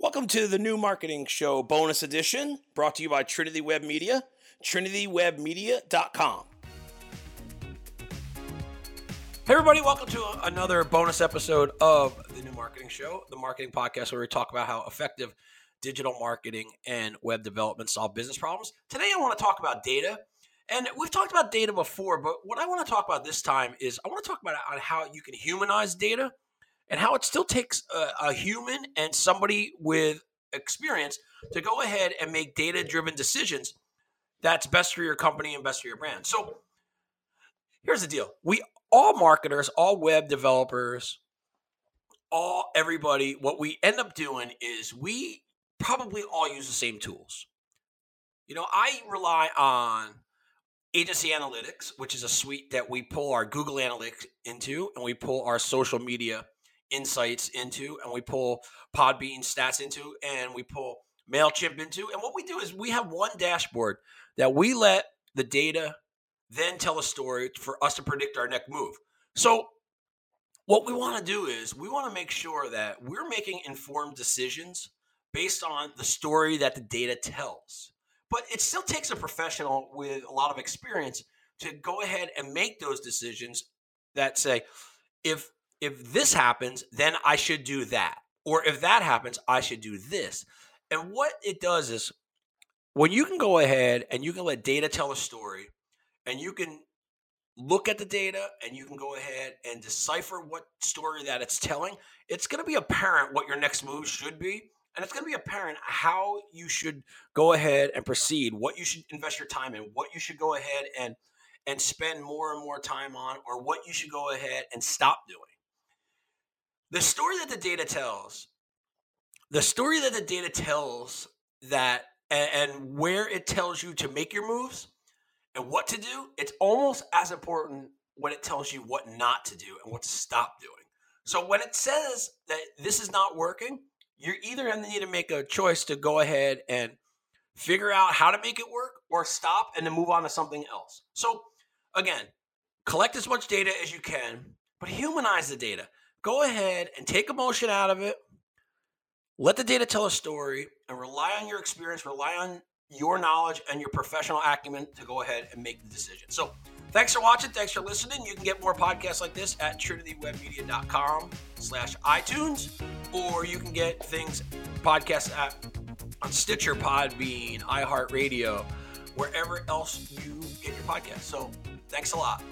Welcome to the new marketing show bonus edition brought to you by Trinity Web Media, trinitywebmedia.com. Hey, everybody, welcome to another bonus episode of the new marketing show, the marketing podcast where we talk about how effective digital marketing and web development solve business problems. Today, I want to talk about data. And we've talked about data before, but what I want to talk about this time is I want to talk about how you can humanize data and how it still takes a, a human and somebody with experience to go ahead and make data driven decisions that's best for your company and best for your brand. So here's the deal. We all marketers, all web developers, all everybody, what we end up doing is we probably all use the same tools. You know, I rely on Agency Analytics, which is a suite that we pull our Google Analytics into and we pull our social media insights into and we pull Podbean stats into and we pull MailChimp into. And what we do is we have one dashboard that we let the data then tell a story for us to predict our next move. So, what we want to do is we want to make sure that we're making informed decisions based on the story that the data tells. But it still takes a professional with a lot of experience to go ahead and make those decisions that say, if if this happens, then I should do that. Or if that happens, I should do this. And what it does is when you can go ahead and you can let data tell a story and you can look at the data and you can go ahead and decipher what story that it's telling, it's going to be apparent what your next move should be. And it's going to be apparent how you should go ahead and proceed, what you should invest your time in, what you should go ahead and and spend more and more time on, or what you should go ahead and stop doing. The story that the data tells, the story that the data tells that and, and where it tells you to make your moves and what to do, it's almost as important when it tells you what not to do and what to stop doing. So when it says that this is not working, you're either going to need to make a choice to go ahead and figure out how to make it work or stop and then move on to something else. So again, collect as much data as you can, but humanize the data. Go ahead and take emotion out of it. Let the data tell a story and rely on your experience, rely on your knowledge and your professional acumen to go ahead and make the decision. So, thanks for watching. Thanks for listening. You can get more podcasts like this at trinitywebmedia.com slash iTunes, or you can get things, podcasts at on Stitcher, Podbean, iHeartRadio, wherever else you get your podcast. So, thanks a lot.